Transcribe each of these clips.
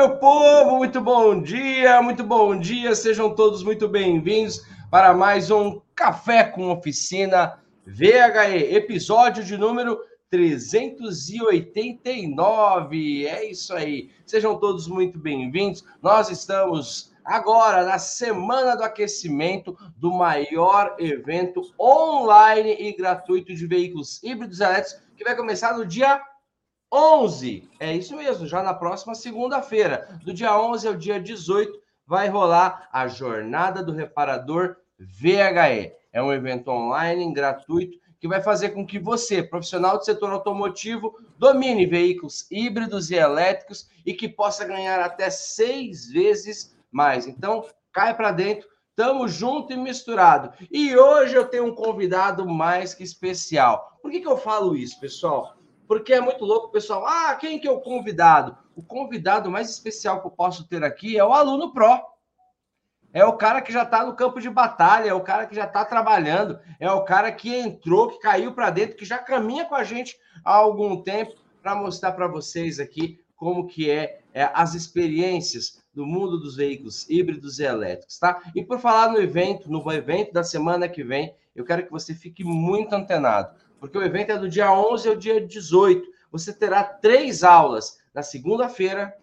Meu povo, muito bom dia, muito bom dia, sejam todos muito bem-vindos para mais um Café com Oficina VHE, episódio de número 389. É isso aí, sejam todos muito bem-vindos. Nós estamos agora na semana do aquecimento do maior evento online e gratuito de veículos híbridos elétricos que vai começar no dia 11. É isso mesmo, já na próxima segunda-feira, do dia 11 ao dia 18, vai rolar a Jornada do Reparador VHE. É um evento online gratuito que vai fazer com que você, profissional do setor automotivo, domine veículos híbridos e elétricos e que possa ganhar até seis vezes mais. Então, cai para dentro, tamo junto e misturado. E hoje eu tenho um convidado mais que especial. Por que, que eu falo isso, pessoal? Porque é muito louco, pessoal. Ah, quem que é o convidado? O convidado mais especial que eu posso ter aqui é o aluno Pro. É o cara que já está no campo de batalha, é o cara que já está trabalhando, é o cara que entrou, que caiu para dentro, que já caminha com a gente há algum tempo para mostrar para vocês aqui como que é, é, as experiências do mundo dos veículos híbridos e elétricos, tá? E por falar no evento, no evento da semana que vem, eu quero que você fique muito antenado porque o evento é do dia 11 ao dia 18. Você terá três aulas na segunda-feira,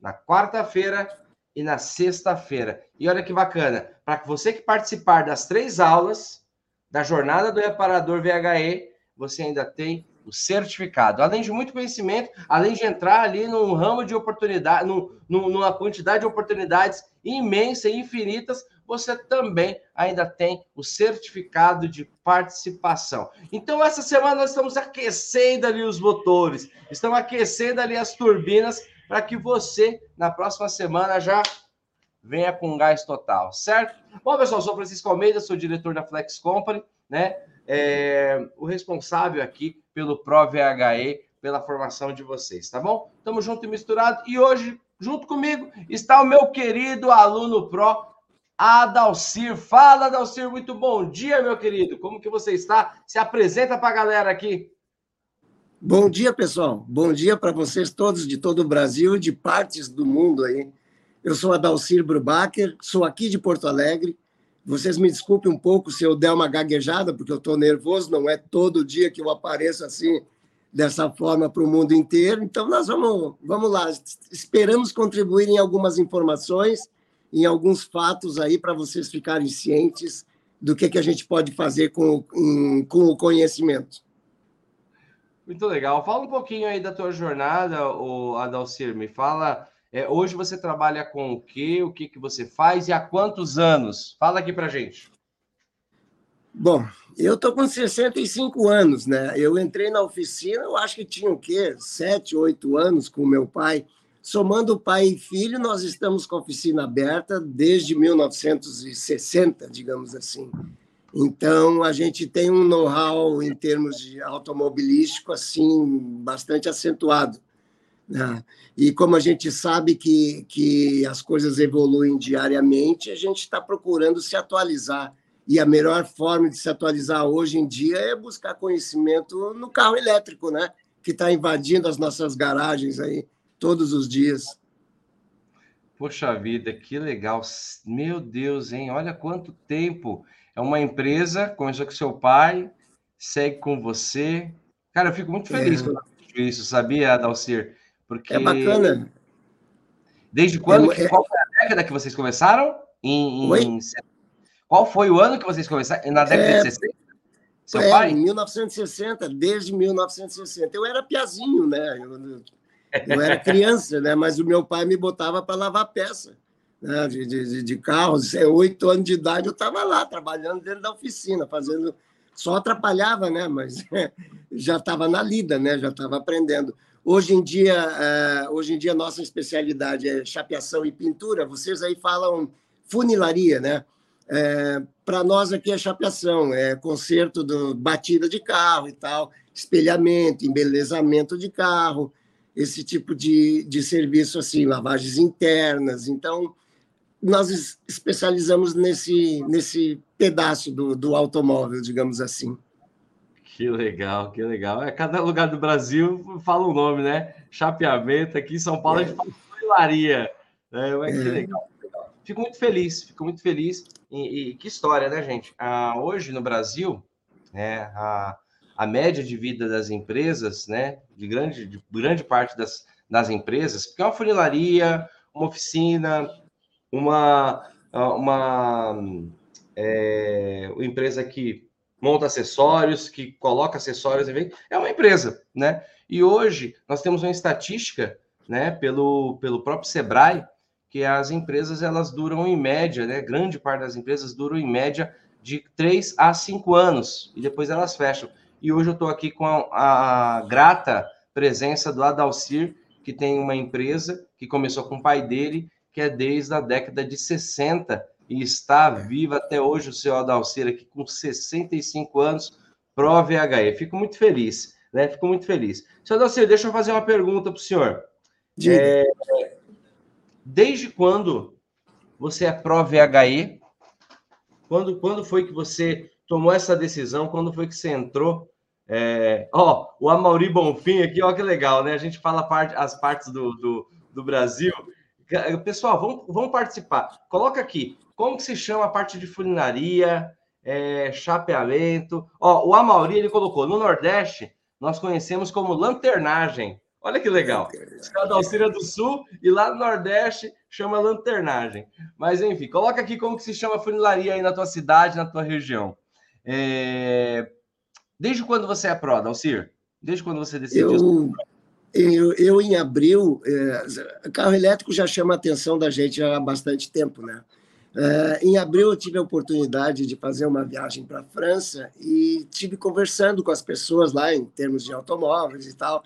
na quarta-feira e na sexta-feira. E olha que bacana, para você que participar das três aulas da jornada do reparador VHE, você ainda tem o certificado. Além de muito conhecimento, além de entrar ali num ramo de oportunidade, num, numa quantidade de oportunidades imensa e infinitas, você também ainda tem o certificado de participação. Então, essa semana nós estamos aquecendo ali os motores, estamos aquecendo ali as turbinas para que você, na próxima semana, já venha com gás total, certo? Bom, pessoal, sou Francisco Almeida, sou diretor da Flex Company, né? É, o responsável aqui pelo ProVHE, pela formação de vocês, tá bom? Tamo junto e misturado. E hoje, junto comigo, está o meu querido aluno Pro, Adalcir. Fala, Adalcir, muito bom dia, meu querido. Como que você está? Se apresenta para a galera aqui. Bom dia, pessoal. Bom dia para vocês todos de todo o Brasil, de partes do mundo aí. Eu sou Adalcir Brubacher, sou aqui de Porto Alegre. Vocês me desculpem um pouco se eu der uma gaguejada, porque eu estou nervoso, não é todo dia que eu apareço assim, dessa forma para o mundo inteiro. Então, nós vamos, vamos lá. Esperamos contribuir em algumas informações em alguns fatos aí para vocês ficarem cientes do que, que a gente pode fazer com, com o conhecimento. Muito legal. Fala um pouquinho aí da tua jornada, o Adalcir. Me fala, é, hoje você trabalha com o quê? O que, que você faz e há quantos anos? Fala aqui para gente. Bom, eu estou com 65 anos, né? Eu entrei na oficina, eu acho que tinha o quê? Sete, oito anos com meu pai. Somando pai e filho, nós estamos com a oficina aberta desde 1960, digamos assim. Então, a gente tem um know-how em termos de automobilístico assim bastante acentuado. Né? E como a gente sabe que, que as coisas evoluem diariamente, a gente está procurando se atualizar. E a melhor forma de se atualizar hoje em dia é buscar conhecimento no carro elétrico, né? que está invadindo as nossas garagens aí todos os dias. Poxa vida, que legal. Meu Deus, hein? Olha quanto tempo. É uma empresa, começou com seu pai, segue com você. Cara, eu fico muito feliz é. quando eu isso, sabia, Dalcir? Porque... É bacana. Desde quando? É, qual foi a década que vocês começaram? Em, em... Qual foi o ano que vocês começaram? Na década é... de 60? Seu é, pai? Em 1960, desde 1960. Eu era piazinho, né? Eu eu era criança, né? Mas o meu pai me botava para lavar peça né? de, de, de. É, oito anos de idade eu estava lá trabalhando dentro da oficina, fazendo. Só atrapalhava, né? Mas já estava na lida, né? Já estava aprendendo. Hoje em dia, é, hoje em dia nossa especialidade é chapeação e pintura. Vocês aí falam funilaria, né? É, para nós aqui é chapeação, é conserto do batida de carro e tal, espelhamento, embelezamento de carro, esse tipo de, de serviço, assim, lavagens internas. Então, nós especializamos nesse, nesse pedaço do, do automóvel, digamos assim. Que legal, que legal. É, cada lugar do Brasil fala um nome, né? Chapeamento, aqui em São Paulo é. a gente fala funilaria. É, mas que é. legal. Fico muito feliz, fico muito feliz. E, e que história, né, gente? Ah, hoje no Brasil, né, a, a média de vida das empresas, né, de grande, de grande parte das, das empresas, porque é uma funilaria, uma oficina, uma, uma é, empresa que monta acessórios, que coloca acessórios, é uma empresa, né? E hoje nós temos uma estatística, né, pelo, pelo próprio Sebrae, que as empresas elas duram em média, né? Grande parte das empresas duram em média de 3 a 5 anos e depois elas fecham. E hoje eu estou aqui com a, a, grata presença do Adalcir, que tem uma empresa que começou com o pai dele, que é desde a década de 60 e está viva até hoje o seu Adalcir aqui com 65 anos, pro VHE. Fico muito feliz, né? Fico muito feliz. Seu Adalcir, deixa eu fazer uma pergunta para o senhor. É, desde quando você é pro VHE? Quando, quando foi que você tomou essa decisão? Quando foi que você entrou é, ó, o Amauri Bonfim aqui, ó, que legal, né? A gente fala parte, as partes do, do, do Brasil. Pessoal, vamos, vamos participar. Coloca aqui, como que se chama a parte de funilaria, é, chapeamento? Ó, o Amauri, ele colocou, no Nordeste, nós conhecemos como lanternagem. Olha que legal. Cada Alcira do Sul e lá no Nordeste chama lanternagem. Mas, enfim, coloca aqui como que se chama funilaria aí na tua cidade, na tua região. É, Desde quando você é pró, Dalcir? Desde quando você decidiu? Eu, eu, eu em abril, é, carro elétrico já chama a atenção da gente há bastante tempo, né? É, em abril eu tive a oportunidade de fazer uma viagem para a França e tive conversando com as pessoas lá em termos de automóveis e tal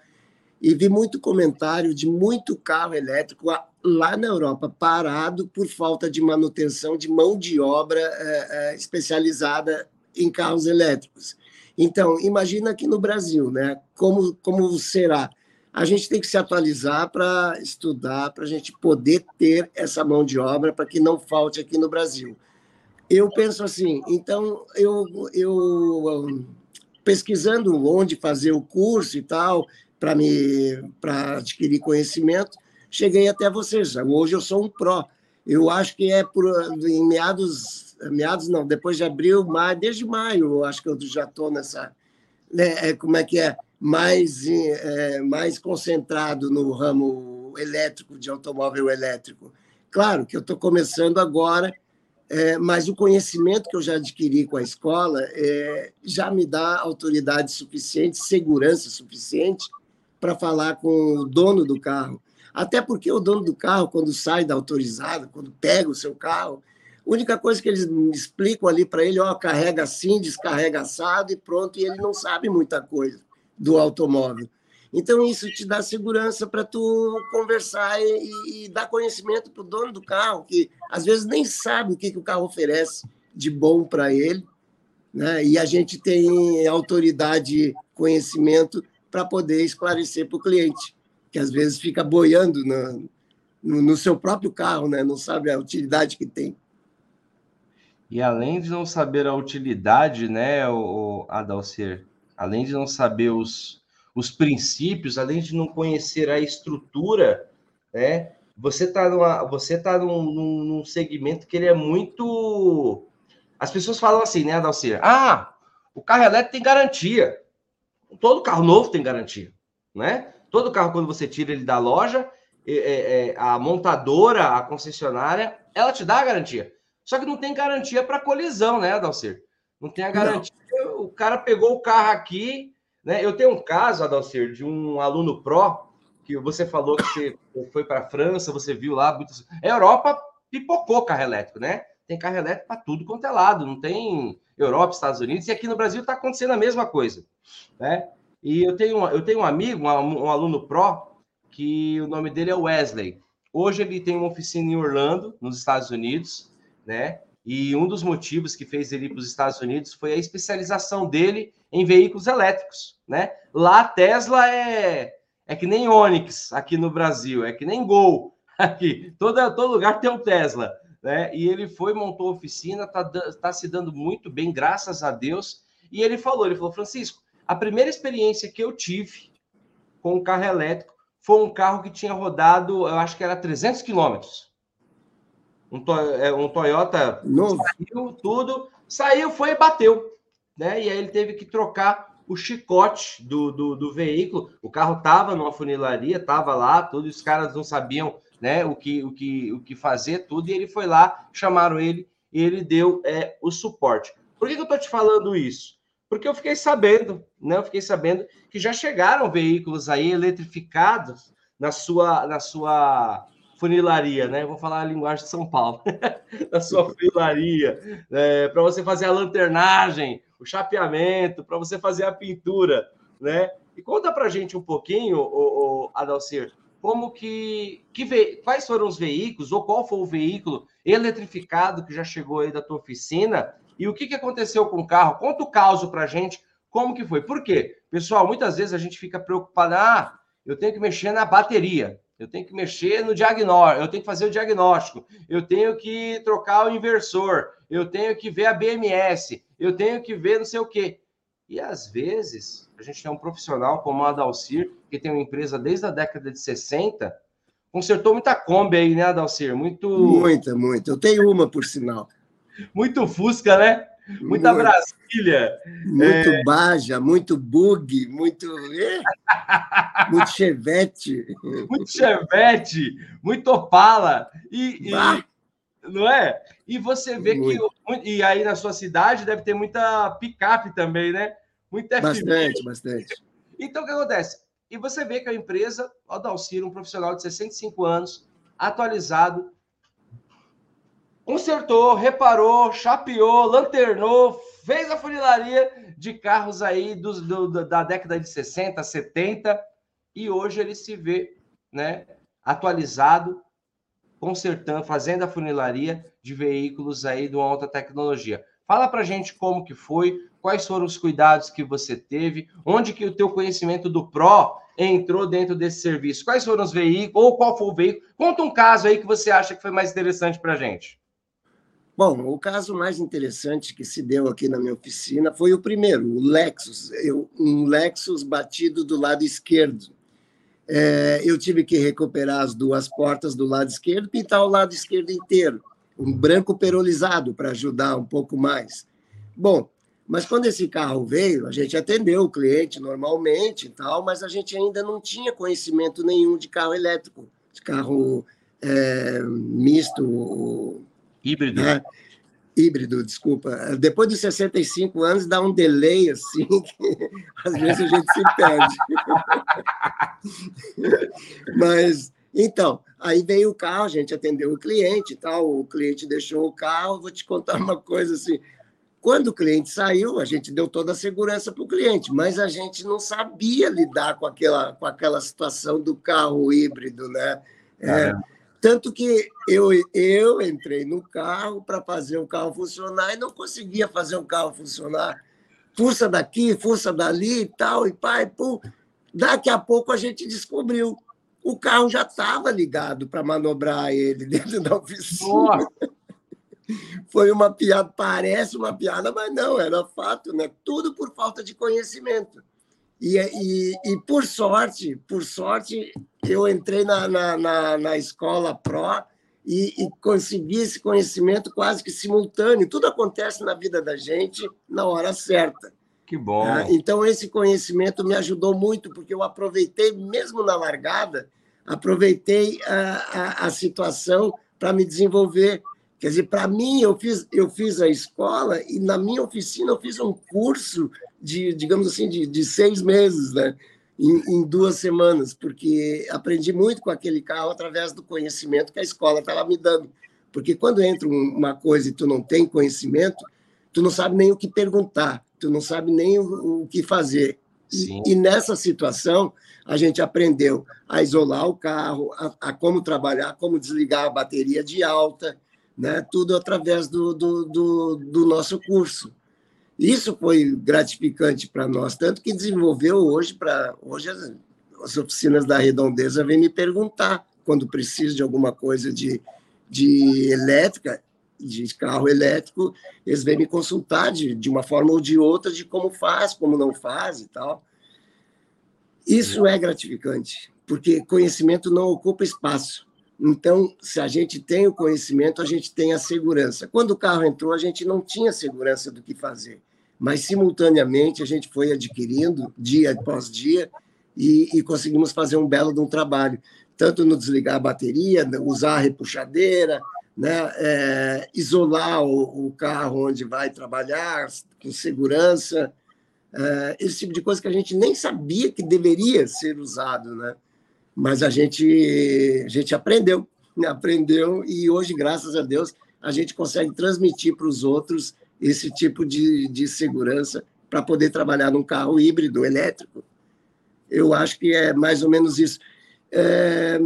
e vi muito comentário de muito carro elétrico lá na Europa parado por falta de manutenção de mão de obra é, especializada em carros elétricos. Então, imagina aqui no Brasil, né? Como, como será? A gente tem que se atualizar para estudar, para a gente poder ter essa mão de obra para que não falte aqui no Brasil. Eu penso assim, então, eu, eu pesquisando onde fazer o curso e tal, para me para adquirir conhecimento, cheguei até vocês. Hoje eu sou um pró. Eu acho que é por em meados meados não, depois de abril, maio, desde maio, acho que eu já estou nessa, né, é, como é que é, mais, é, mais concentrado no ramo elétrico, de automóvel elétrico. Claro que eu estou começando agora, é, mas o conhecimento que eu já adquiri com a escola é, já me dá autoridade suficiente, segurança suficiente para falar com o dono do carro. Até porque o dono do carro, quando sai da autorizada, quando pega o seu carro, única coisa que eles explicam ali para ele, ó, carrega assim, descarrega assado e pronto, e ele não sabe muita coisa do automóvel. Então, isso te dá segurança para tu conversar e, e dar conhecimento para o dono do carro, que às vezes nem sabe o que, que o carro oferece de bom para ele, né? e a gente tem autoridade, conhecimento para poder esclarecer para o cliente, que às vezes fica boiando no, no, no seu próprio carro, né? não sabe a utilidade que tem. E além de não saber a utilidade, né, o, Adalcer, além de não saber os, os princípios, além de não conhecer a estrutura, né, você está você tá num, num, num, segmento que ele é muito. As pessoas falam assim, né, Adalcer? Ah, o carro elétrico tem garantia. Todo carro novo tem garantia, né? Todo carro, quando você tira ele da loja, é, é, a montadora, a concessionária, ela te dá a garantia. Só que não tem garantia para colisão, né, Adalcir? Não tem a garantia. Não. O cara pegou o carro aqui, né? Eu tenho um caso, Adalcir, de um aluno pró, que você falou que você foi para a França, você viu lá. Muitos... A Europa pipocou carro elétrico, né? Tem carro elétrico para tudo quanto é lado, não tem Europa, Estados Unidos, e aqui no Brasil está acontecendo a mesma coisa, né? E eu tenho, eu tenho um amigo, um, um aluno pró, que o nome dele é Wesley. Hoje ele tem uma oficina em Orlando, nos Estados Unidos, né? E um dos motivos que fez ele ir para os Estados Unidos foi a especialização dele em veículos elétricos, né? Lá Tesla é é que nem Onix aqui no Brasil, é que nem Gol aqui. Todo, todo lugar tem um Tesla, né? E ele foi, montou oficina, tá, tá se dando muito bem, graças a Deus. E ele falou, ele falou, Francisco, a primeira experiência que eu tive com o carro elétrico foi um carro que tinha rodado, eu acho que era 300 quilômetros. Um, é, um, Toyota Novo. saiu tudo, saiu, foi e bateu. Né? E aí ele teve que trocar o chicote do, do, do veículo. O carro estava numa funilaria, estava lá, todos os caras não sabiam né, o, que, o, que, o que fazer, tudo, e ele foi lá, chamaram ele e ele deu é, o suporte. Por que, que eu estou te falando isso? Porque eu fiquei sabendo, né? Eu fiquei sabendo que já chegaram veículos aí eletrificados na sua, na sua funilaria, né? vou falar a linguagem de São Paulo, na sua funilaria, é, para você fazer a lanternagem, o chapeamento, para você fazer a pintura, né? E conta para gente um pouquinho, o, o Adalcir, como que, que ve, quais foram os veículos ou qual foi o veículo eletrificado que já chegou aí da tua oficina e o que, que aconteceu com o carro? Conta o caso para gente, como que foi. Por quê? Pessoal, muitas vezes a gente fica preocupado, ah, eu tenho que mexer na bateria, eu tenho que mexer no diagnóstico, eu tenho que fazer o diagnóstico, eu tenho que trocar o inversor, eu tenho que ver a BMS, eu tenho que ver não sei o quê. E às vezes, a gente tem um profissional como a Adalcir, que tem uma empresa desde a década de 60, consertou muita Kombi aí, né, Adalcir? Muito... Muita, muita. Eu tenho uma, por sinal muito Fusca, né? Muita muito, Brasília. Muito é... Baja, muito Bug, muito. muito Chevette. Muito Chevette, muito Opala. E, e, não é? E você vê muito. que. E aí na sua cidade deve ter muita picape também, né? Muita Bastante, bastante. Então o que acontece? E você vê que a empresa, o Dalciro, um profissional de 65 anos, atualizado, consertou, reparou, chapeou, lanternou, fez a funilaria de carros aí do, do, da década de 60, 70, e hoje ele se vê né, atualizado, consertando, fazendo a funilaria de veículos aí de uma alta tecnologia. Fala para gente como que foi, quais foram os cuidados que você teve, onde que o teu conhecimento do Pro entrou dentro desse serviço, quais foram os veículos, ou qual foi o veículo. Conta um caso aí que você acha que foi mais interessante para gente. Bom, o caso mais interessante que se deu aqui na minha oficina foi o primeiro, o Lexus, eu, um Lexus batido do lado esquerdo. É, eu tive que recuperar as duas portas do lado esquerdo pintar o lado esquerdo inteiro, um branco perolizado para ajudar um pouco mais. Bom, mas quando esse carro veio, a gente atendeu o cliente normalmente e tal, mas a gente ainda não tinha conhecimento nenhum de carro elétrico, de carro é, misto, Híbrido. Né? Híbrido, desculpa. Depois dos 65 anos dá um delay assim, que às vezes a gente se perde. Mas, então, aí veio o carro, a gente atendeu o cliente e tal, o cliente deixou o carro, vou te contar uma coisa assim, quando o cliente saiu, a gente deu toda a segurança para o cliente, mas a gente não sabia lidar com aquela, com aquela situação do carro híbrido, né? É, tanto que eu, eu entrei no carro para fazer o carro funcionar e não conseguia fazer o carro funcionar. Força daqui, força dali e tal, e pai, pum. Daqui a pouco a gente descobriu. O carro já estava ligado para manobrar ele dentro da oficina. Foi uma piada, parece uma piada, mas não, era fato, né? Tudo por falta de conhecimento. E, e, e, por sorte, por sorte, eu entrei na, na, na, na escola pró e, e, consegui esse conhecimento quase que simultâneo. Tudo acontece na vida da gente na hora certa. Que bom. Ah, então, esse conhecimento me ajudou muito, porque eu aproveitei, mesmo na largada, aproveitei a, a, a situação para me desenvolver. Quer dizer, para mim, eu fiz, eu fiz a escola e na minha oficina eu fiz um curso de, digamos assim, de, de seis meses, né? Em, em, duas semanas, porque aprendi muito com aquele carro através do conhecimento que a escola estava me dando. Porque quando entra uma coisa e tu não tem conhecimento, tu não sabe nem o que perguntar, tu não sabe nem o, o que fazer. E, e, nessa situação, a gente aprendeu a isolar o carro, a, a, como trabalhar, como desligar a bateria de alta, né? tudo através do, do, do, do nosso curso. Isso foi gratificante para nós, tanto que desenvolveu hoje para hoje as, as, oficinas da Redondeza vêm me perguntar quando preciso de alguma coisa de, de elétrica, de carro elétrico, eles vêm me consultar de, de uma forma ou de outra de como faz, como não faz e tal. Isso é gratificante. porque conhecimento não ocupa espaço. Então, se a gente tem o conhecimento, a gente tem a segurança. Quando o carro entrou, a gente não tinha segurança do que fazer, mas simultaneamente a gente foi adquirindo dia após dia e, e conseguimos fazer um belo um trabalho, tanto no desligar a bateria, usar a repuxadeira, né, é, isolar o, o, carro onde vai trabalhar com segurança, é, esse tipo de coisa que a gente nem sabia que deveria ser usado, né? mas a gente, a gente aprendeu, aprendeu e hoje, graças a Deus, a gente consegue transmitir para os outros esse tipo de, de segurança para poder trabalhar num carro híbrido elétrico. Eu acho que é mais ou menos isso. É,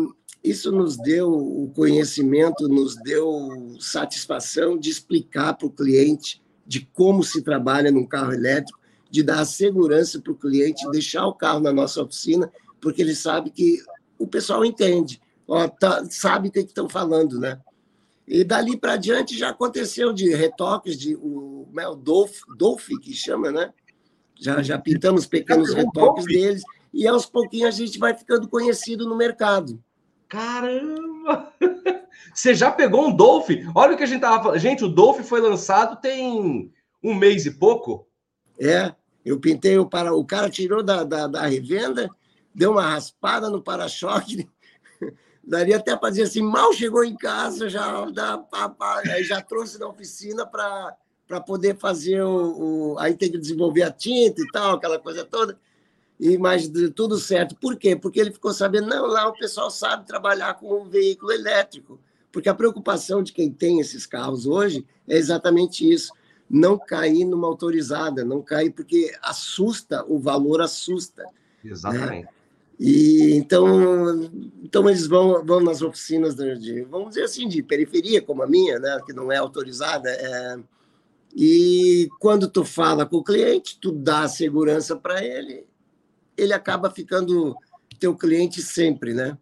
isso nos deu o conhecimento, nos deu satisfação de explicar para o cliente de como se trabalha num carro elétrico, de dar segurança para o cliente, deixar o carro na nossa oficina, porque ele sabe que o pessoal entende, ó, tá, sabe o que estão falando, né? E dali para diante já aconteceu de retoques, de o, é, o Dolph, Dolph, que chama, né? Já, já pintamos pequenos retoques deles, e aos pouquinhos a gente vai ficando conhecido no mercado. Caramba! Você já pegou um Dolph? Olha o que a gente tava falando. Gente, o Dolph foi lançado tem um mês e pouco. É, eu pintei o para. O cara tirou da, da, da revenda deu uma raspada no para-choque. Daria até para dizer assim, mal chegou em casa, já, dá, aí já trouxe na oficina para para poder fazer o, o, aí tem que desenvolver a tinta e tal, aquela coisa toda. E mas tudo certo. Por quê? Porque ele ficou sabendo, não, lá o pessoal sabe trabalhar com um veículo elétrico. Porque a preocupação de quem tem esses carros hoje é exatamente isso, não cair numa autorizada, não cair porque assusta, o valor assusta. Né? Exatamente. Né? E então, então eles vão, vão nas oficinas de, vamos dizer assim, de periferia, como a minha, né, que não é autorizada. É, e quando tu fala com o cliente, tu dá segurança para ele, ele acaba ficando teu cliente sempre, né?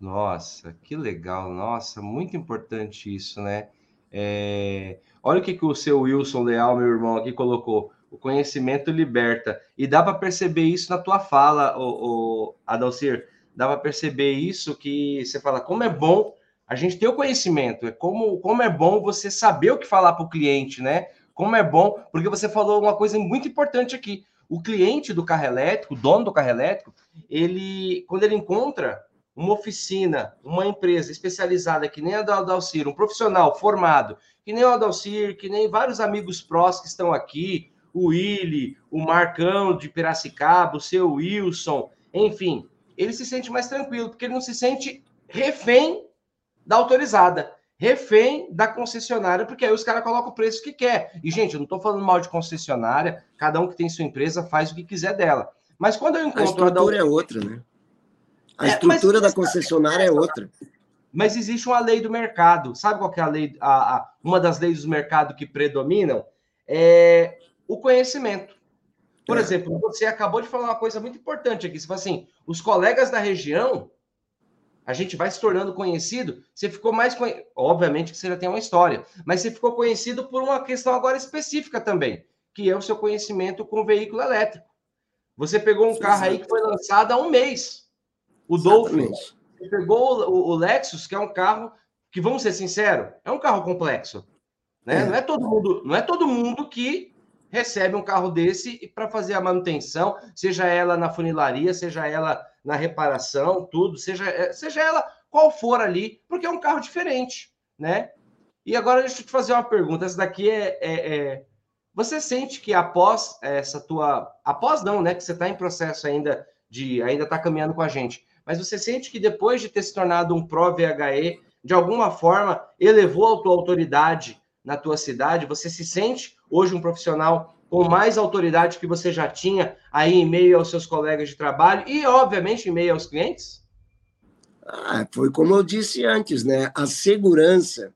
Nossa, que legal! Nossa, muito importante isso, né? É... Olha o que, que o seu Wilson Leal, meu irmão, aqui colocou. O conhecimento liberta. E dá para perceber isso na tua fala, o, o Adalcir. Dá para perceber isso que você fala, como é bom a gente ter o conhecimento, é como, como é bom você saber o que falar para o cliente, né? Como é bom, porque você falou uma coisa muito importante aqui. O cliente do carro elétrico, o dono do carro elétrico, ele, quando ele encontra uma oficina, uma empresa especializada que nem a da Adalcir, um profissional formado, que nem o Adalcir, que nem vários amigos prós que estão aqui, o Willi, o Marcão de Piracicaba, o seu Wilson, enfim, ele se sente mais tranquilo, porque ele não se sente refém da autorizada, refém da concessionária, porque aí os caras colocam o preço que quer. E, gente, eu não estou falando mal de concessionária, cada um que tem sua empresa faz o que quiser dela. Mas quando eu encontro. A estrutura a da... é outra, né? A é, estrutura mas... da concessionária é outra. Mas existe uma lei do mercado. Sabe qual é a lei? A, a, uma das leis do mercado que predominam? É o conhecimento. Por é. exemplo, você acabou de falar uma coisa muito importante aqui. Você fala assim: os colegas da região, a gente vai se tornando conhecido. Você ficou mais conhecido. Obviamente que você já tem uma história, mas você ficou conhecido por uma questão agora específica também, que é o seu conhecimento com veículo elétrico. Você pegou um carro aí que foi lançado há um mês. O Dolphin. Você pegou o, o Lexus, que é um carro que, vamos ser sinceros, é um carro complexo. Né? É. Não é todo mundo, não é todo mundo que recebe um carro desse para fazer a manutenção, seja ela na funilaria, seja ela na reparação, tudo, seja, eh, seja ela qual for ali, porque é um carro diferente, né? E agora deixa eu te fazer uma pergunta. Essa daqui é, é, é... você sente que após essa tua, após não, né? Que você está em processo ainda de, ainda está caminhando com a gente, mas você sente que depois de ter se tornado um Pro VHE, de alguma forma elevou a tua autoridade na tua cidade? Você se sente hoje um profissional com mais autoridade que você já tinha aí em meio aos seus colegas de trabalho e, obviamente, em meio aos clientes? Ah, foi como eu disse antes, né? A segurança,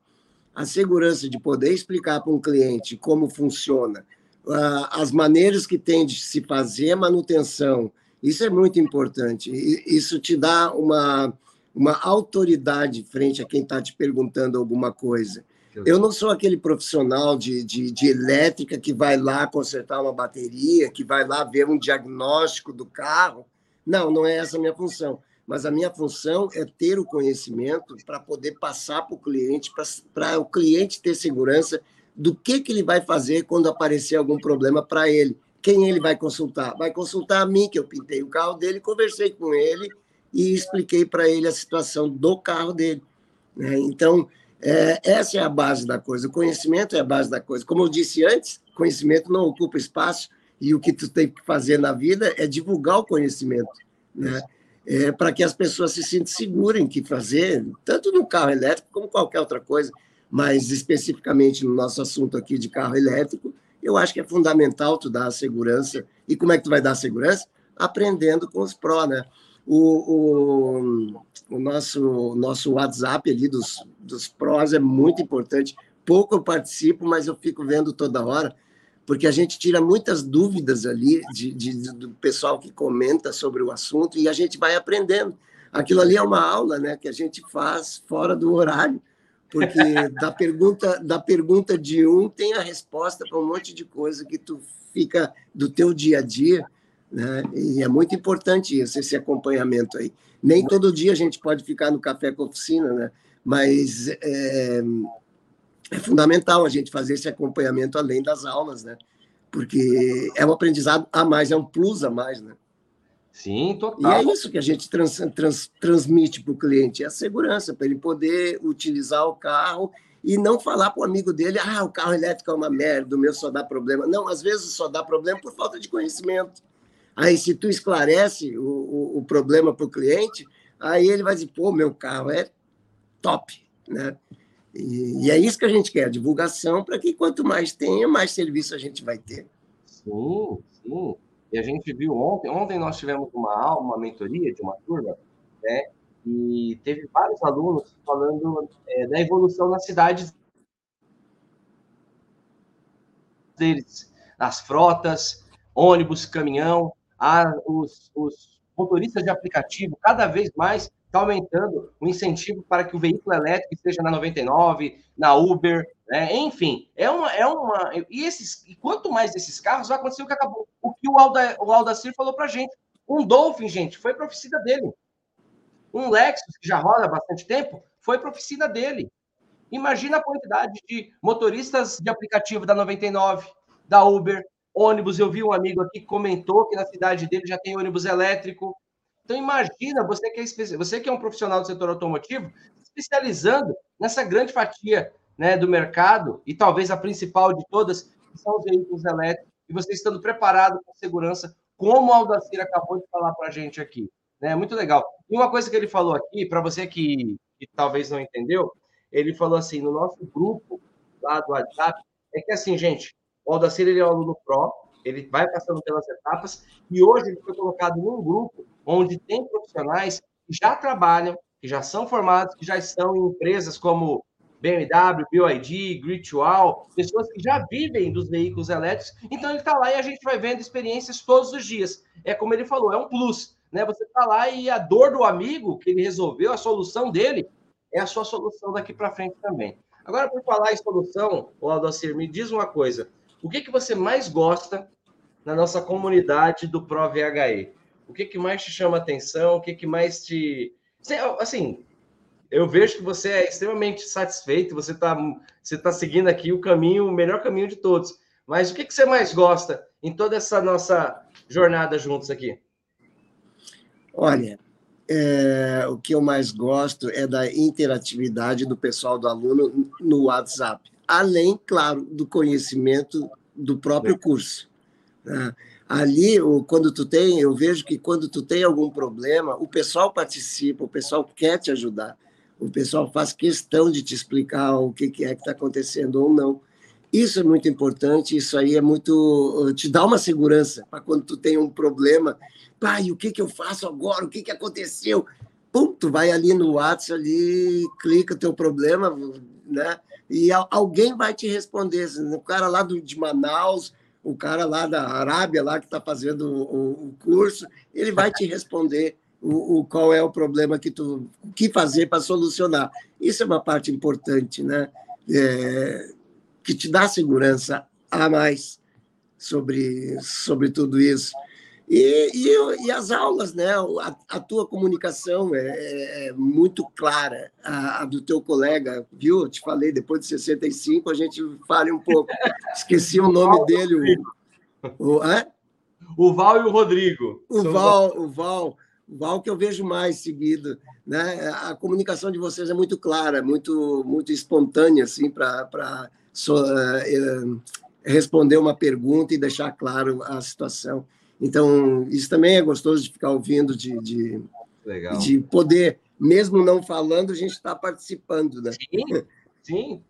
a segurança de poder explicar para um cliente como funciona, uh, as maneiras que tem de se fazer a manutenção, isso é muito importante. Isso te dá uma, uma autoridade frente a quem está te perguntando alguma coisa. Eu não sou aquele profissional de, de, de, elétrica que vai lá consertar uma bateria, que vai lá ver um diagnóstico do carro. Não, não é essa a minha função. mas a minha função é ter o conhecimento para poder passar para o cliente, para o cliente ter segurança do que, que ele vai fazer quando aparecer algum problema para ele. Quem ele vai consultar? Vai consultar a mim, que eu pintei o carro dele, conversei com ele e expliquei para ele a situação do carro dele. Né? Então, é, essa é a base da coisa. O conhecimento é a base da coisa. Como eu disse antes, conhecimento não ocupa espaço e o que tu tem que fazer na vida é divulgar o conhecimento, né? É, para que as pessoas se sintam seguras em que fazer, tanto no carro elétrico como qualquer outra coisa, mas especificamente no nosso assunto aqui de carro elétrico, eu acho que é fundamental tu dar a segurança. E como é que tu vai dar a segurança? Aprendendo com os pró, né? O, o, o nosso, nosso WhatsApp ali dos, dos prós é muito importante. Pouco eu participo, mas eu fico vendo toda hora porque a gente tira muitas dúvidas ali de, de, do pessoal que comenta sobre o assunto e a gente vai aprendendo. Aquilo ali é uma aula né, que a gente faz fora do horário, porque da pergunta, da pergunta de um tem a resposta para um monte de coisa que tu fica do teu dia a dia, né? E é muito importante isso, esse acompanhamento aí. Nem todo dia a gente pode ficar no café com oficina, né? Mas é, é fundamental a gente fazer esse acompanhamento além das aulas, né? Porque é um aprendizado a mais, é um plus a mais, né? Sim, total. E é isso que a gente trans, trans, transmite para o cliente, é a segurança, para ele poder utilizar o carro e não falar para o amigo dele, ah, o carro elétrico é uma merda, o meu só dá problema. Não, às vezes só dá problema por falta de conhecimento. Aí, se tu esclarece o, o, o problema para o cliente, aí ele vai dizer, pô, meu carro é top, né? E, e, é isso que a gente quer, divulgação, para que quanto mais tenha, mais serviço a gente vai ter. Sim, sim. E a gente viu ontem, ontem nós tivemos uma aula, uma mentoria de uma turma, né? E teve vários alunos falando é, da evolução nas cidades deles, nas frotas, ônibus, caminhão, a, os, os motoristas de aplicativo cada vez mais está aumentando o incentivo para que o veículo elétrico esteja na 99, na Uber, né? enfim, é uma, é uma e esses e quanto mais esses carros vai acontecer o que acabou, o que o, Alda, o Aldacir falou para gente, um Dolphin, gente, foi para oficina dele, um Lexus que já roda há bastante tempo, foi para oficina dele. Imagina a quantidade de motoristas de aplicativo da 99, da Uber, ônibus. Eu vi um amigo aqui que comentou que na cidade dele já tem ônibus elétrico. Então, imagina você que é, você que é um profissional do setor automotivo, especializando nessa grande fatia né, do mercado, e talvez a principal de todas, que são os veículos elétricos, e você estando preparado com segurança, como o Aldacir acabou de falar para a gente aqui. Né? Muito legal. E uma coisa que ele falou aqui, para você que, que talvez não entendeu, ele falou assim, no nosso grupo lá do WhatsApp, é que assim, gente, o Aldacir ele é um aluno pró, ele vai passando pelas etapas, e hoje ele foi colocado num grupo onde tem profissionais que já trabalham, que já são formados, que já estão em empresas como BMW, BYD, Gritual, pessoas que já vivem dos veículos elétricos. Então ele está lá e a gente vai vendo experiências todos os dias. É como ele falou, é um plus, né? Você está lá e a dor do amigo que ele resolveu, a solução dele é a sua solução daqui para frente também. Agora, por falar em solução, o Aldacir, me diz uma coisa. O que, que você mais gosta na nossa comunidade do Pro VHE? O que, que mais te chama atenção? O que, que mais te. Assim, eu vejo que você é extremamente satisfeito, você está você tá seguindo aqui o caminho, o melhor caminho de todos. Mas o que, que você mais gosta em toda essa nossa jornada juntos aqui? Olha, é, o que eu mais gosto é da interatividade do pessoal do aluno no WhatsApp, além, claro, do conhecimento do próprio curso. Né? ali quando tu tem eu vejo que quando tu tem algum problema o pessoal participa o pessoal quer te ajudar o pessoal faz questão de te explicar o que é que está acontecendo ou não. Isso é muito importante isso aí é muito te dá uma segurança para quando tu tem um problema. Pai o que que eu faço agora? O que que aconteceu? Pum, tu vai ali no WhatsApp ali clica o teu problema né? E alguém vai te responder. O cara lá do, de Manaus o cara lá da Arábia, lá que está fazendo o, o, curso, ele vai te responder o, o, qual é o problema que tu o que fazer para solucionar. Isso é uma parte importante, né? É, que te dá segurança a mais sobre, sobre tudo isso. E, e, e, as aulas, né? A, a tua comunicação é, é, é muito clara, a, a, do teu colega, viu? Eu te falei, depois de 65, a gente fale um pouco. Esqueci o nome dele. O, o, o Val e o Rodrigo. O Val, o Val, o Val que eu vejo mais seguido. Né? A comunicação de vocês é muito clara, muito, muito espontânea, assim, para so, uh, responder uma pergunta e deixar claro a situação. Então, isso também é gostoso de ficar ouvindo, de, de, de poder, mesmo não falando, a gente está participando. Né? Sim, sim.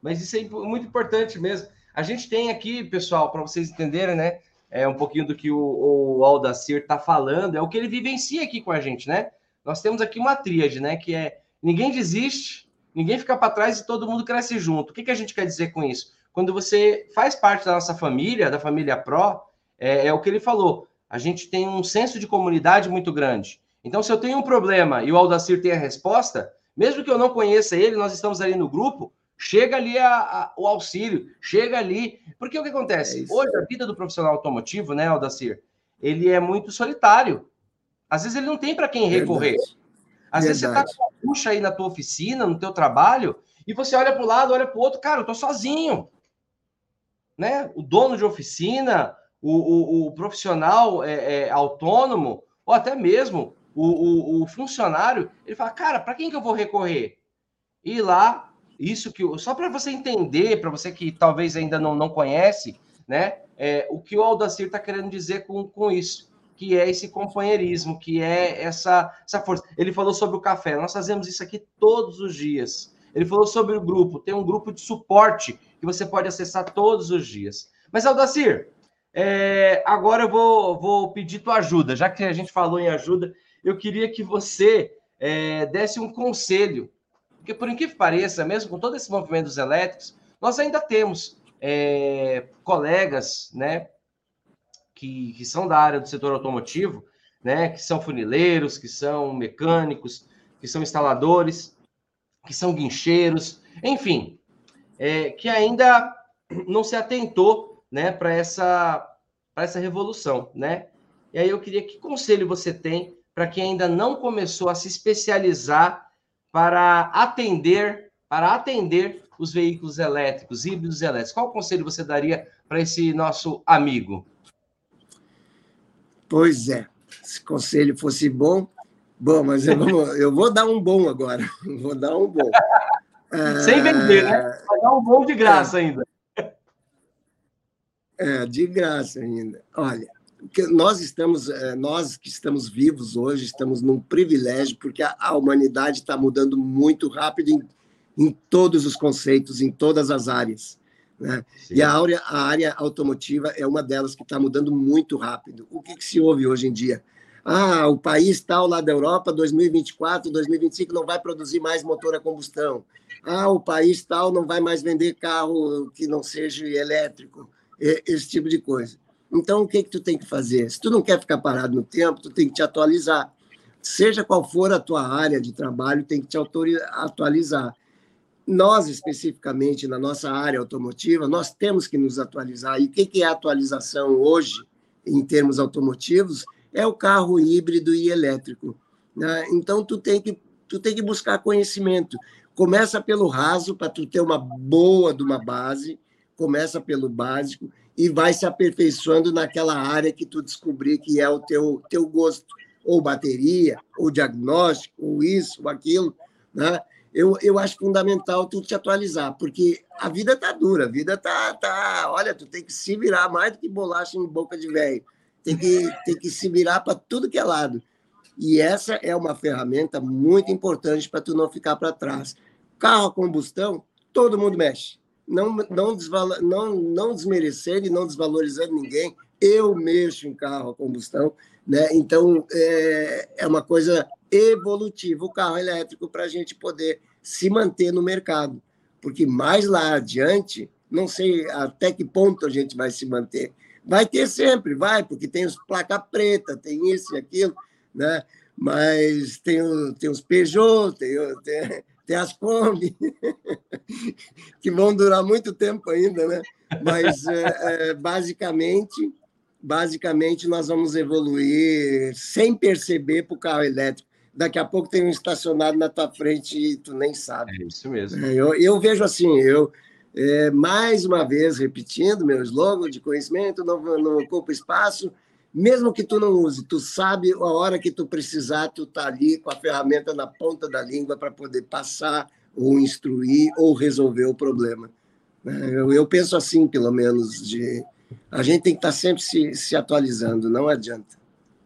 Mas isso é muito importante mesmo. A gente tem aqui, pessoal, para vocês entenderem, né? É um pouquinho do que o, o Aldacir está falando, é o que ele vivencia aqui com a gente, né? Nós temos aqui uma tríade, né? Que é ninguém desiste, ninguém fica para trás e todo mundo cresce junto. O que, que a gente quer dizer com isso? Quando você faz parte da nossa família, da família Pro, é, é o que ele falou. A gente tem um senso de comunidade muito grande. Então, se eu tenho um problema e o Aldacir tem a resposta, mesmo que eu não conheça ele, nós estamos ali no grupo, chega ali a, a, o auxílio, chega ali. Porque o que acontece? É Hoje, a vida do profissional automotivo, né, Aldacir, ele é muito solitário. Às vezes ele não tem para quem recorrer. Verdade. Às Verdade. vezes você está com uma puxa aí na tua oficina, no teu trabalho, e você olha para o lado, olha para o outro, cara, eu tô sozinho. Né? O dono de oficina, o, o, o profissional é, é, autônomo, ou até mesmo o, o, funcionário, ele fala, cara, para quem que eu vou recorrer? E lá, isso que só para você entender, para você que talvez ainda não, não conhece, né, é, o que o Aldacir está querendo dizer com, com isso, que é esse companheirismo, que é essa, essa força. Ele falou sobre o café, nós fazemos isso aqui todos os dias. Ele falou sobre o grupo, tem um grupo de suporte que você pode acessar todos os dias. Mas, Aldacir, é, agora eu vou, vou pedir tua ajuda, já que a gente falou em ajuda, eu queria que você é, desse um conselho, porque por incrível que pareça, mesmo com todo esse movimento dos elétricos, nós ainda temos é, colegas, né, que, que são da área do setor automotivo, né, que são funileiros, que são mecânicos, que são instaladores, que são guincheiros, enfim, é, que ainda não se atentou né, para essa, essa revolução, né? E aí eu queria que conselho você tem para quem ainda não começou a se especializar para atender, para atender os veículos elétricos, híbridos elétricos. Qual conselho você daria para esse nosso amigo? Pois é, se conselho fosse bom, bom, mas eu vou, eu vou dar um bom agora. Vou dar um bom. Sem vender, né? Vai dar um bom de graça é. ainda. É, de graça ainda. Olha, nós estamos, é, nós que estamos vivos hoje, estamos num privilégio, porque a, a humanidade está mudando muito rápido em, em, todos os conceitos, em todas as áreas. Né? E a área, a área automotiva é uma delas que está mudando muito rápido. O que, que se ouve hoje em dia? Ah, o país tal lá da Europa, 2024, 2025, não vai produzir mais motor a combustão. Ah, o país tal não vai mais vender carro que não seja elétrico esse tipo de coisa. Então, o que, que tu tem que fazer? Se tu não quer ficar parado no tempo, tu tem que te atualizar. Seja qual for a tua área de trabalho, tem que te atualizar. Nós, especificamente, na nossa área automotiva, nós temos que nos atualizar. E o que, que é atualização hoje, em termos automotivos? É o carro híbrido e elétrico. Né? Então, tu tem, que, tu tem que buscar conhecimento. Começa pelo raso, para tu ter uma boa de uma base, começa pelo básico e vai se aperfeiçoando naquela área que tu descobrir que é o teu, teu gosto, ou bateria, ou diagnóstico, ou isso, ou aquilo, né? Eu, eu acho fundamental tu te atualizar, porque a vida tá dura, a vida tá, tá, olha, tu tem que se virar mais do que bolacha em boca de velho, tem que, tem que se virar para tudo que é lado. E essa é uma ferramenta muito importante para tu não ficar para trás. Carro a combustão, todo mundo mexe não, não, não, não desmerecendo e não desvalorizando ninguém, eu mexo em carro a combustão, né? Então é, é uma coisa evolutiva o carro elétrico para a gente poder se manter no mercado, porque mais lá adiante, não sei até que ponto a gente vai se manter. Vai ter sempre, vai, porque tem os placa preta, tem isso e aquilo, né? Mas tem, tem os Peugeot, tem, tem, tem as Kombi, que vão durar muito tempo ainda, né? Mas, é, é, basicamente, basicamente nós vamos evoluir sem perceber para o carro elétrico. Daqui a pouco tem um estacionado na tua frente e tu nem sabe. É isso mesmo. É, eu, eu vejo assim, eu é, mais uma vez repetindo meu slogan de conhecimento, não, não ocupa espaço, mesmo que tu não use, tu sabe a hora que tu precisar, tu tá ali com a ferramenta na ponta da língua para poder passar ou instruir ou resolver o problema. É, eu, eu penso assim, pelo menos, de a gente tem que estar tá sempre se, se atualizando, não adianta.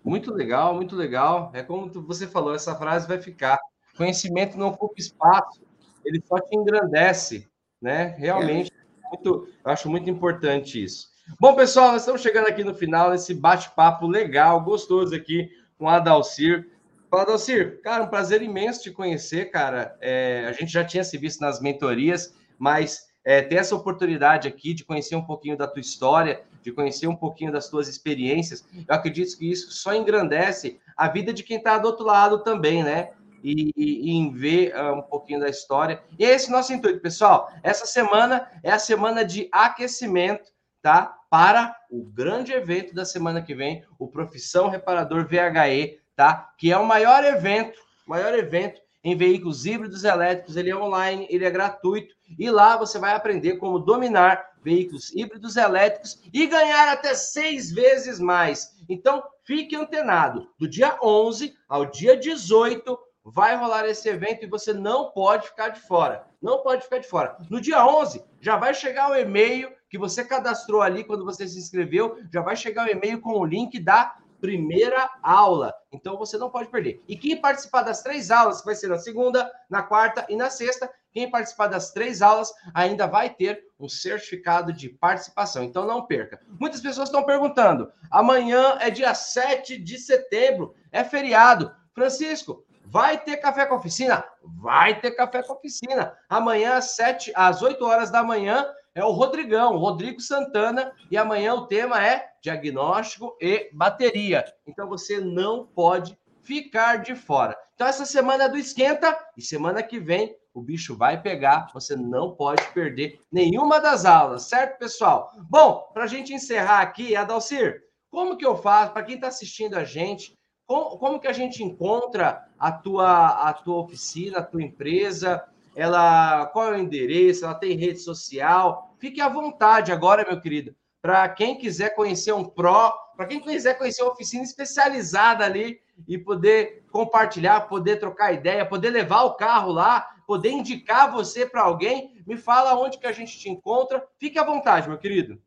Muito legal, muito legal. É como você falou, essa frase vai ficar. Conhecimento não ocupa espaço, ele só te engrandece, né? Realmente, é. muito, eu acho muito importante isso. Bom, pessoal, nós estamos chegando aqui no final desse bate-papo legal, gostoso aqui com a Dalcir. Fala, Dalcir, cara, um prazer imenso te conhecer, cara. É, a gente já tinha se visto nas mentorias, mas é, ter essa oportunidade aqui de conhecer um pouquinho da tua história, de conhecer um pouquinho das tuas experiências, eu acredito que isso só engrandece a vida de quem está do outro lado também, né? E, e, e em ver uh, um pouquinho da história. E é esse nosso intuito, pessoal. Essa semana é a semana de aquecimento, tá? Para o grande evento da semana que vem, o Profissão Reparador VHE, tá? Que é o maior evento, maior evento em veículos híbridos elétricos, ele é online, ele é gratuito, e lá você vai aprender como dominar veículos híbridos elétricos e ganhar até seis vezes mais. Então, fique antenado. Do dia 11 ao dia 18, vai rolar esse evento e você não pode ficar de fora. Não pode ficar de fora. No dia 11, já vai chegar o e-mail que você cadastrou ali quando você se inscreveu, já vai chegar o e-mail com o link da primeira aula. Então você não pode perder. E quem participar das três aulas, que vai ser na segunda, na quarta e na sexta, quem participar das três aulas ainda vai ter um certificado de participação. Então não perca. Muitas pessoas estão perguntando: amanhã é dia 7 de setembro, é feriado. Francisco, Vai ter café com oficina? Vai ter café com oficina. Amanhã, às, 7, às 8 horas da manhã, é o Rodrigão, Rodrigo Santana, e amanhã o tema é diagnóstico e bateria. Então você não pode ficar de fora. Então essa semana é do esquenta e semana que vem o bicho vai pegar, você não pode perder nenhuma das aulas, certo, pessoal? Bom, para a gente encerrar aqui, Adalcir, como que eu faço, para quem está assistindo a gente, como, como, que a gente encontra a tua, a tua oficina, a tua empresa, ela qual é o endereço, ela tem rede social. Fique à vontade agora, meu querido, para quem quiser conhecer um pró, para quem quiser conhecer uma oficina especializada ali e poder compartilhar, poder trocar ideia, poder levar o carro lá, poder indicar você para alguém, me fala onde que a gente te encontra. Fique à vontade, meu querido.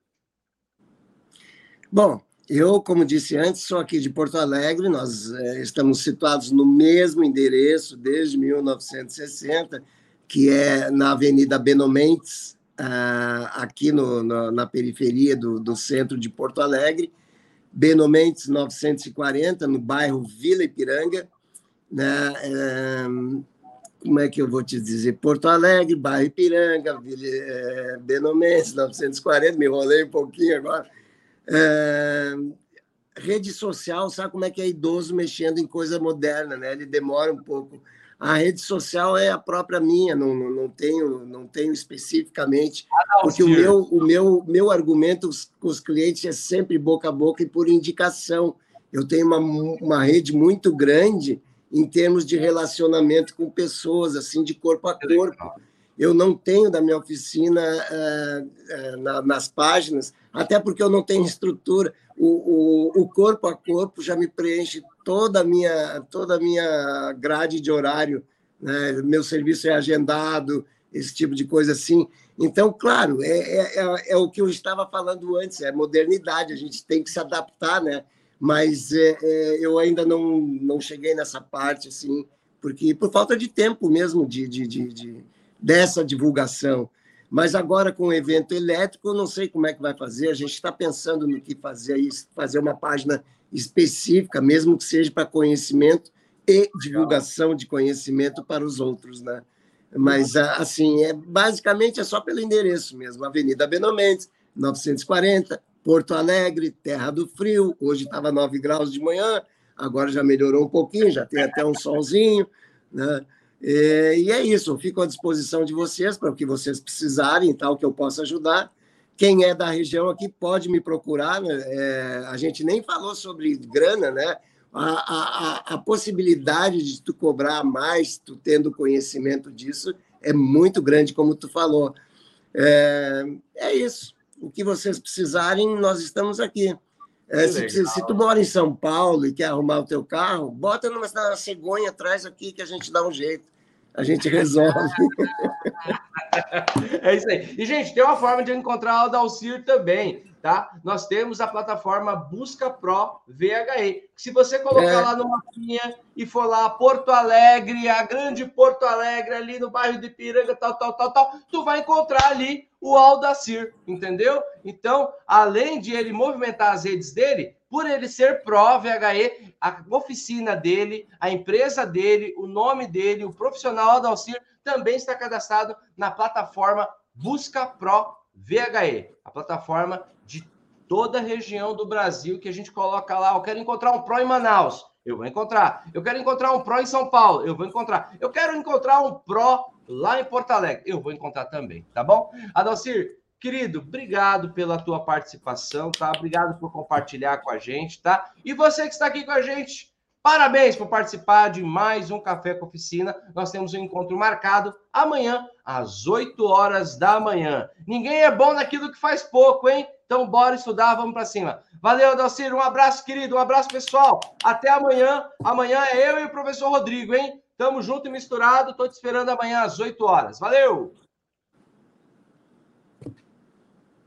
Bom, eu, como disse antes, sou aqui de Porto Alegre, nós é, estamos situados no mesmo endereço desde 1960 que é na Avenida Benomentes, ah, aqui no, na, na periferia do, do, centro de Porto Alegre, Benomentes 940, no bairro Vila Ipiranga, né? É, como é que eu vou te dizer? Porto Alegre, bairro Ipiranga, Vila, é, Benomentes 940, me enrolei um pouquinho agora. É, rede social, sabe como é que é idoso mexendo em coisa moderna, né? Ele demora um pouco a rede social é a própria minha, não, não, não tenho, não tenho especificamente, ah, porque o meu, o meu, meu argumento com os clientes é sempre boca a boca e por indicação. Eu tenho uma, uma rede muito grande em termos de relacionamento com pessoas, assim, de corpo a corpo. Eu não tenho da minha oficina uh, uh, na, nas páginas, até porque eu não tenho estrutura. O, o, o corpo a corpo já me preenche toda a minha, toda a minha grade de horário, né? meu serviço é agendado, esse tipo de coisa assim. Então, claro, é, é, é, é o que eu estava falando antes, é modernidade, a gente tem que se adaptar, né? Mas é, é, eu ainda não, não cheguei nessa parte, assim, porque por falta de tempo mesmo de, de, de, de dessa divulgação. Mas agora, com o evento elétrico, eu não sei como é que vai fazer. A gente está pensando no que fazer aí, fazer uma página específica, mesmo que seja para conhecimento e divulgação de conhecimento para os outros, né? Mas assim, é basicamente é só pelo endereço mesmo, Avenida Beno Mendes, 940, Porto Alegre, Terra do Frio. Hoje estava 9 graus de manhã, agora já melhorou um pouquinho, já tem até um solzinho, né? E é isso, fico à disposição de vocês para o que vocês precisarem, tal, que eu possa ajudar. quem é da região aqui pode me procurar. Né? É, a gente nem falou sobre grana, né? A, a, a, possibilidade de tu cobrar mais, tu tendo conhecimento disso, é muito grande, como tu falou. É, é isso. O que vocês precisarem, nós estamos aqui. É, se, se, se, tu mora em São Paulo e quer arrumar o teu carro, bota numa, numa cegonha atrás aqui que a gente dá um jeito. A gente resolve. é isso aí. E, gente, tem uma forma de encontrar o Dalcir também, tá? Nós temos a plataforma Busca Pro VHE. Se você colocar é. lá no mapinha e for lá Porto Alegre, a grande Porto Alegre, ali no bairro de Ipiranga, tal, tal, tal, tal, tu vai encontrar ali o Aldacir, entendeu? Então, além de ele movimentar as redes dele, por ele ser Pro VHE, a oficina dele, a empresa dele, o nome dele, o profissional Aldacir também está cadastrado na plataforma Busca Pro VHE, a plataforma de toda a região do Brasil que a gente coloca lá. Eu quero encontrar um Pro em Manaus, eu vou encontrar. Eu quero encontrar um Pro em São Paulo, eu vou encontrar. Eu quero encontrar um Pro lá em Porto Alegre. Eu vou encontrar também, tá bom? Adalcir, querido, obrigado pela tua participação, tá? Obrigado por compartilhar com a gente, tá? E você que está aqui com a gente, parabéns por participar de mais um Café com Oficina. Nós temos um encontro marcado amanhã, às 8 horas da manhã. Ninguém é bom naquilo que faz pouco, hein? Então, bora estudar, vamos para cima. Valeu, Adalcir, um abraço, querido, um abraço, pessoal. Até amanhã. Amanhã é eu e o professor Rodrigo, hein? Tamo junto e misturado. Tô te esperando amanhã às 8 horas. Valeu!